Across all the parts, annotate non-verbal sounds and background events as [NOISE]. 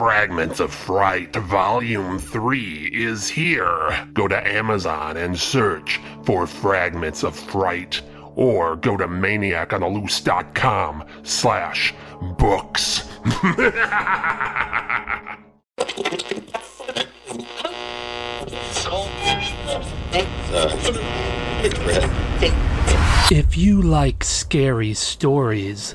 Fragments of Fright Volume 3 is here. Go to Amazon and search for Fragments of Fright or go to maniacontheloose.com slash books. If you like scary stories,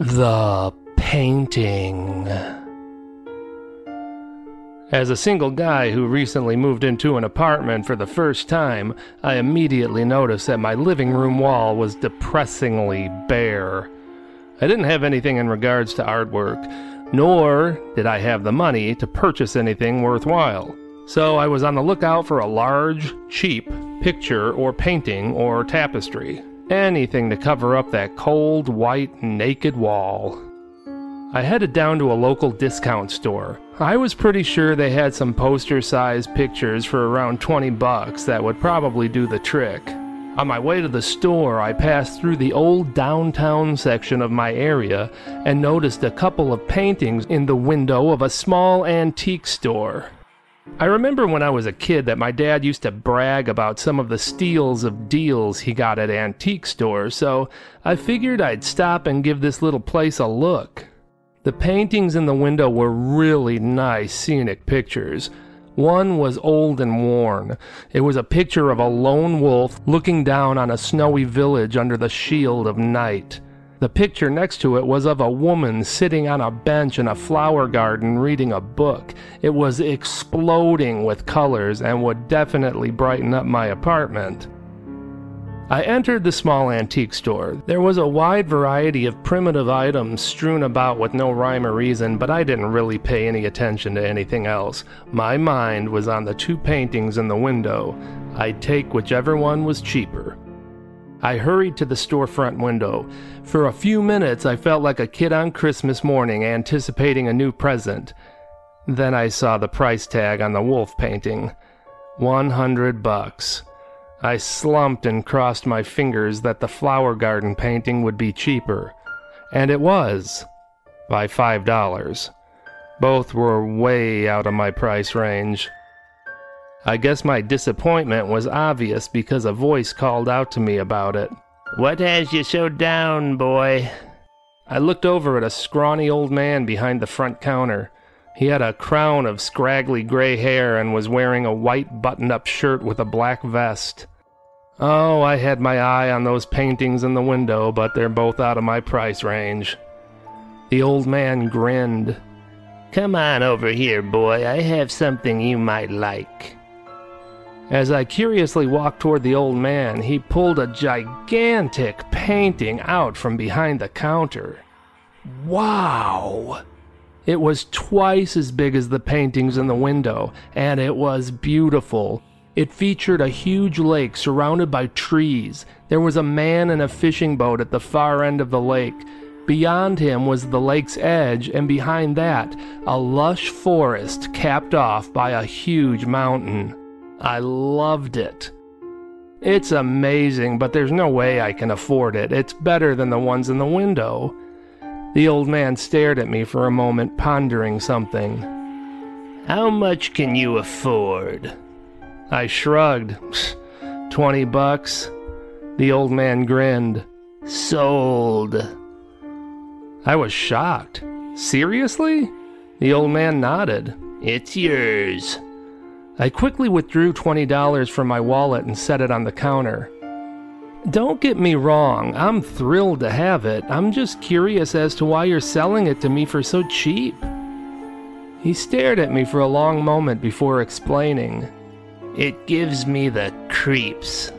The painting. As a single guy who recently moved into an apartment for the first time, I immediately noticed that my living room wall was depressingly bare. I didn't have anything in regards to artwork, nor did I have the money to purchase anything worthwhile. So I was on the lookout for a large, cheap picture or painting or tapestry. Anything to cover up that cold, white, naked wall. I headed down to a local discount store. I was pretty sure they had some poster sized pictures for around 20 bucks that would probably do the trick. On my way to the store, I passed through the old downtown section of my area and noticed a couple of paintings in the window of a small antique store. I remember when I was a kid that my dad used to brag about some of the steals of deals he got at antique stores, so I figured I'd stop and give this little place a look. The paintings in the window were really nice scenic pictures. One was old and worn. It was a picture of a lone wolf looking down on a snowy village under the shield of night. The picture next to it was of a woman sitting on a bench in a flower garden reading a book. It was exploding with colors and would definitely brighten up my apartment. I entered the small antique store. There was a wide variety of primitive items strewn about with no rhyme or reason, but I didn't really pay any attention to anything else. My mind was on the two paintings in the window. I'd take whichever one was cheaper. I hurried to the storefront window. For a few minutes, I felt like a kid on Christmas morning anticipating a new present. Then I saw the price tag on the wolf painting 100 bucks. I slumped and crossed my fingers that the flower garden painting would be cheaper. And it was. By five dollars. Both were way out of my price range. I guess my disappointment was obvious because a voice called out to me about it. What has you so down, boy? I looked over at a scrawny old man behind the front counter. He had a crown of scraggly gray hair and was wearing a white button up shirt with a black vest. Oh, I had my eye on those paintings in the window, but they're both out of my price range. The old man grinned. Come on over here, boy. I have something you might like. As I curiously walked toward the old man, he pulled a gigantic painting out from behind the counter. Wow! It was twice as big as the paintings in the window, and it was beautiful. It featured a huge lake surrounded by trees. There was a man in a fishing boat at the far end of the lake. Beyond him was the lake's edge, and behind that, a lush forest capped off by a huge mountain. I loved it. It's amazing, but there's no way I can afford it. It's better than the ones in the window. The old man stared at me for a moment, pondering something. How much can you afford? I shrugged. [SIGHS] Twenty bucks. The old man grinned. Sold. I was shocked. Seriously? The old man nodded. It's yours. I quickly withdrew $20 from my wallet and set it on the counter. Don't get me wrong, I'm thrilled to have it. I'm just curious as to why you're selling it to me for so cheap. He stared at me for a long moment before explaining. It gives me the creeps.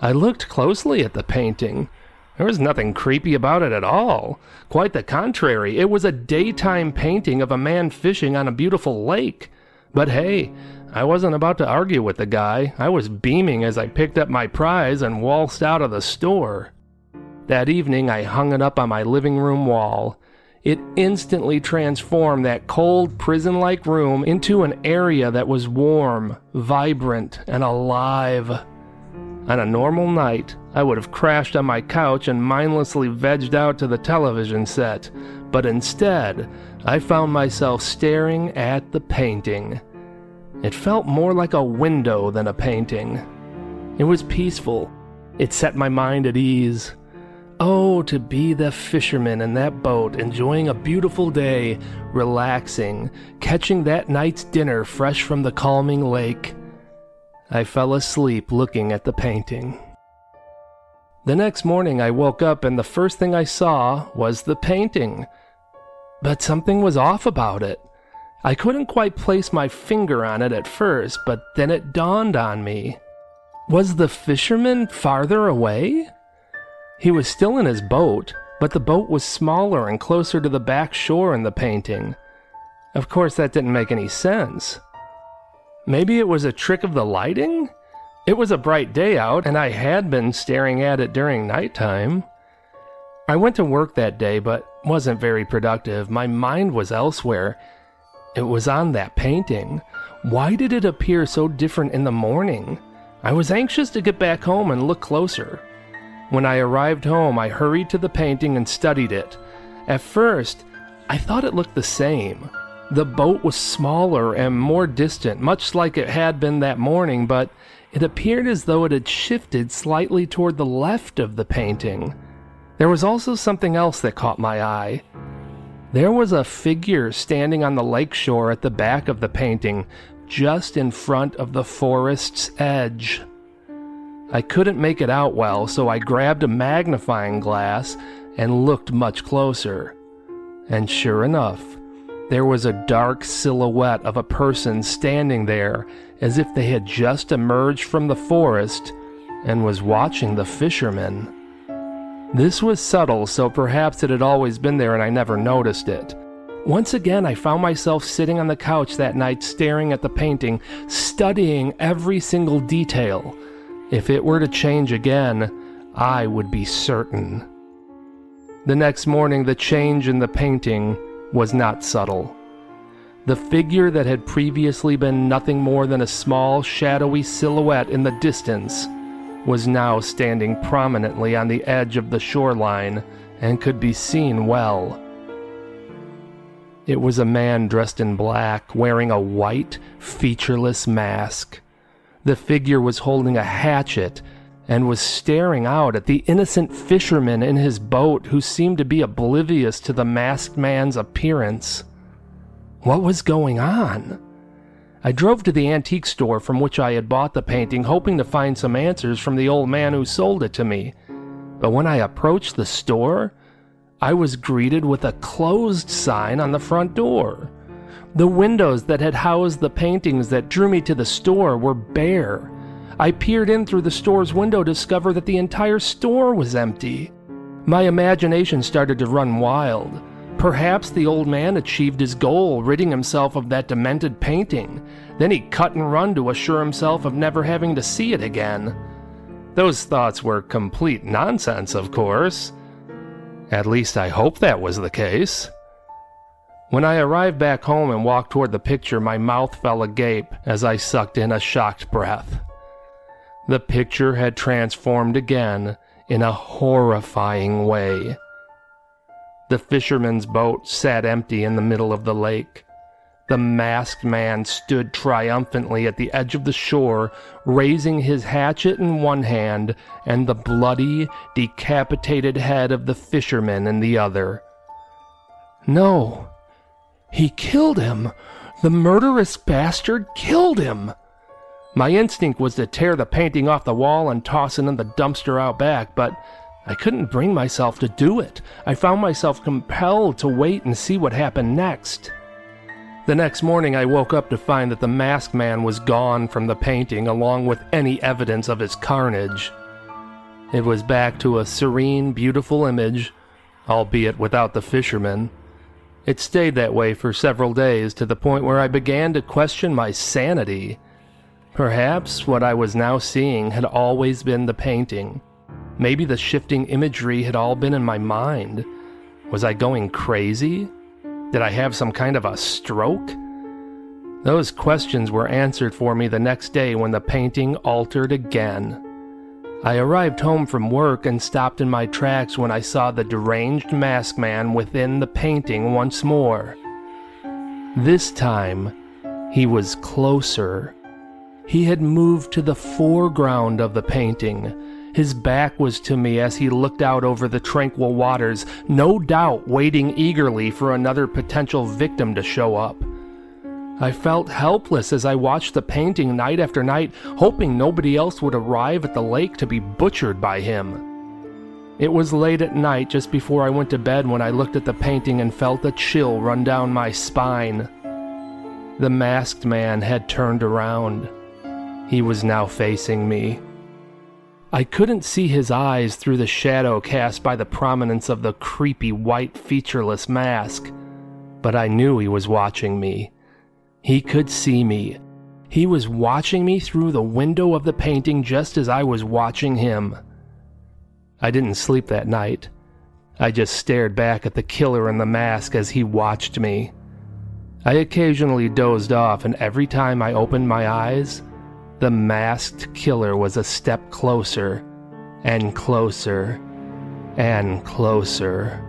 I looked closely at the painting. There was nothing creepy about it at all. Quite the contrary, it was a daytime painting of a man fishing on a beautiful lake. But hey, I wasn't about to argue with the guy. I was beaming as I picked up my prize and waltzed out of the store. That evening, I hung it up on my living room wall. It instantly transformed that cold prison like room into an area that was warm, vibrant, and alive. On a normal night, I would have crashed on my couch and mindlessly vegged out to the television set, but instead, I found myself staring at the painting. It felt more like a window than a painting. It was peaceful. It set my mind at ease. Oh, to be the fisherman in that boat, enjoying a beautiful day, relaxing, catching that night's dinner fresh from the calming lake. I fell asleep looking at the painting. The next morning I woke up and the first thing I saw was the painting. But something was off about it. I couldn't quite place my finger on it at first, but then it dawned on me. Was the fisherman farther away? He was still in his boat, but the boat was smaller and closer to the back shore in the painting. Of course, that didn't make any sense. Maybe it was a trick of the lighting? It was a bright day out, and I had been staring at it during nighttime. I went to work that day, but wasn't very productive. My mind was elsewhere. It was on that painting. Why did it appear so different in the morning? I was anxious to get back home and look closer. When I arrived home, I hurried to the painting and studied it. At first, I thought it looked the same. The boat was smaller and more distant, much like it had been that morning, but it appeared as though it had shifted slightly toward the left of the painting. There was also something else that caught my eye. There was a figure standing on the lake shore at the back of the painting, just in front of the forest's edge. I couldn't make it out well, so I grabbed a magnifying glass and looked much closer. And sure enough, there was a dark silhouette of a person standing there as if they had just emerged from the forest and was watching the fishermen. This was subtle, so perhaps it had always been there and I never noticed it. Once again, I found myself sitting on the couch that night staring at the painting, studying every single detail. If it were to change again, I would be certain. The next morning, the change in the painting was not subtle. The figure that had previously been nothing more than a small, shadowy silhouette in the distance was now standing prominently on the edge of the shoreline and could be seen well. It was a man dressed in black, wearing a white, featureless mask. The figure was holding a hatchet and was staring out at the innocent fisherman in his boat who seemed to be oblivious to the masked man's appearance. What was going on? I drove to the antique store from which I had bought the painting, hoping to find some answers from the old man who sold it to me. But when I approached the store, I was greeted with a closed sign on the front door. The windows that had housed the paintings that drew me to the store were bare. I peered in through the store's window to discover that the entire store was empty. My imagination started to run wild. Perhaps the old man achieved his goal, ridding himself of that demented painting. Then he cut and run to assure himself of never having to see it again. Those thoughts were complete nonsense, of course. At least I hope that was the case. When I arrived back home and walked toward the picture, my mouth fell agape as I sucked in a shocked breath. The picture had transformed again in a horrifying way. The fisherman's boat sat empty in the middle of the lake. The masked man stood triumphantly at the edge of the shore, raising his hatchet in one hand and the bloody, decapitated head of the fisherman in the other. No, he killed him! The murderous bastard killed him! My instinct was to tear the painting off the wall and toss it in the dumpster out back, but I couldn't bring myself to do it. I found myself compelled to wait and see what happened next. The next morning, I woke up to find that the masked man was gone from the painting along with any evidence of his carnage. It was back to a serene, beautiful image, albeit without the fisherman. It stayed that way for several days to the point where I began to question my sanity. Perhaps what I was now seeing had always been the painting. Maybe the shifting imagery had all been in my mind. Was I going crazy? Did I have some kind of a stroke? Those questions were answered for me the next day when the painting altered again. I arrived home from work and stopped in my tracks when I saw the deranged masked man within the painting once more. This time, he was closer. He had moved to the foreground of the painting. His back was to me as he looked out over the tranquil waters, no doubt waiting eagerly for another potential victim to show up. I felt helpless as I watched the painting night after night, hoping nobody else would arrive at the lake to be butchered by him. It was late at night, just before I went to bed, when I looked at the painting and felt a chill run down my spine. The masked man had turned around. He was now facing me. I couldn't see his eyes through the shadow cast by the prominence of the creepy white featureless mask, but I knew he was watching me. He could see me. He was watching me through the window of the painting just as I was watching him. I didn't sleep that night. I just stared back at the killer in the mask as he watched me. I occasionally dozed off, and every time I opened my eyes, the masked killer was a step closer, and closer, and closer.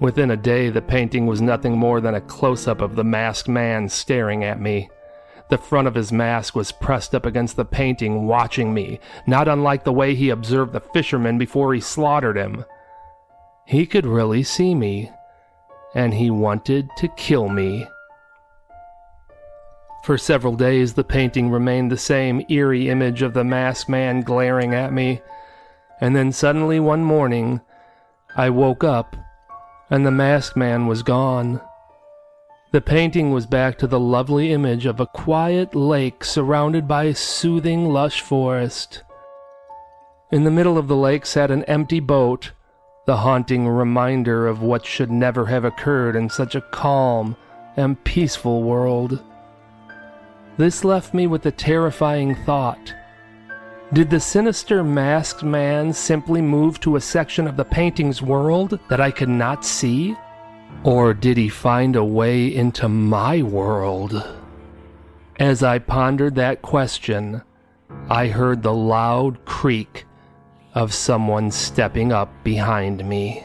Within a day, the painting was nothing more than a close up of the masked man staring at me. The front of his mask was pressed up against the painting, watching me, not unlike the way he observed the fisherman before he slaughtered him. He could really see me, and he wanted to kill me. For several days, the painting remained the same eerie image of the masked man glaring at me, and then suddenly one morning, I woke up and the masked man was gone. The painting was back to the lovely image of a quiet lake surrounded by a soothing, lush forest. In the middle of the lake sat an empty boat, the haunting reminder of what should never have occurred in such a calm and peaceful world. This left me with a terrifying thought. Did the sinister masked man simply move to a section of the painting's world that I could not see? Or did he find a way into my world? As I pondered that question, I heard the loud creak of someone stepping up behind me.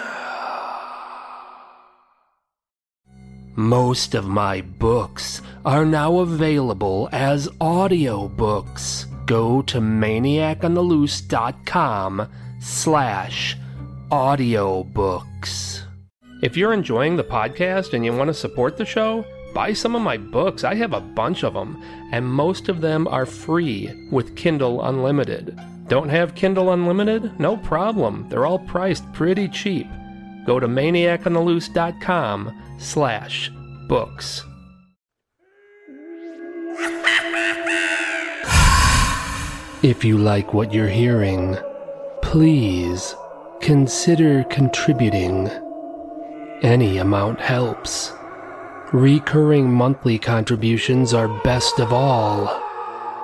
Most of my books are now available as audiobooks. Go to maniacontheloose.com slash audiobooks. If you're enjoying the podcast and you want to support the show, buy some of my books. I have a bunch of them, and most of them are free with Kindle Unlimited. Don't have Kindle Unlimited? No problem. They're all priced pretty cheap. Go to maniacontheloose.com slash books. If you like what you're hearing, please consider contributing. Any amount helps. Recurring monthly contributions are best of all.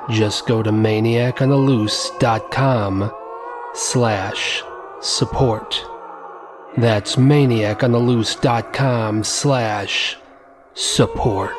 Just go to maniacontheloose.com slash support. That's maniacontheloose.com slash support.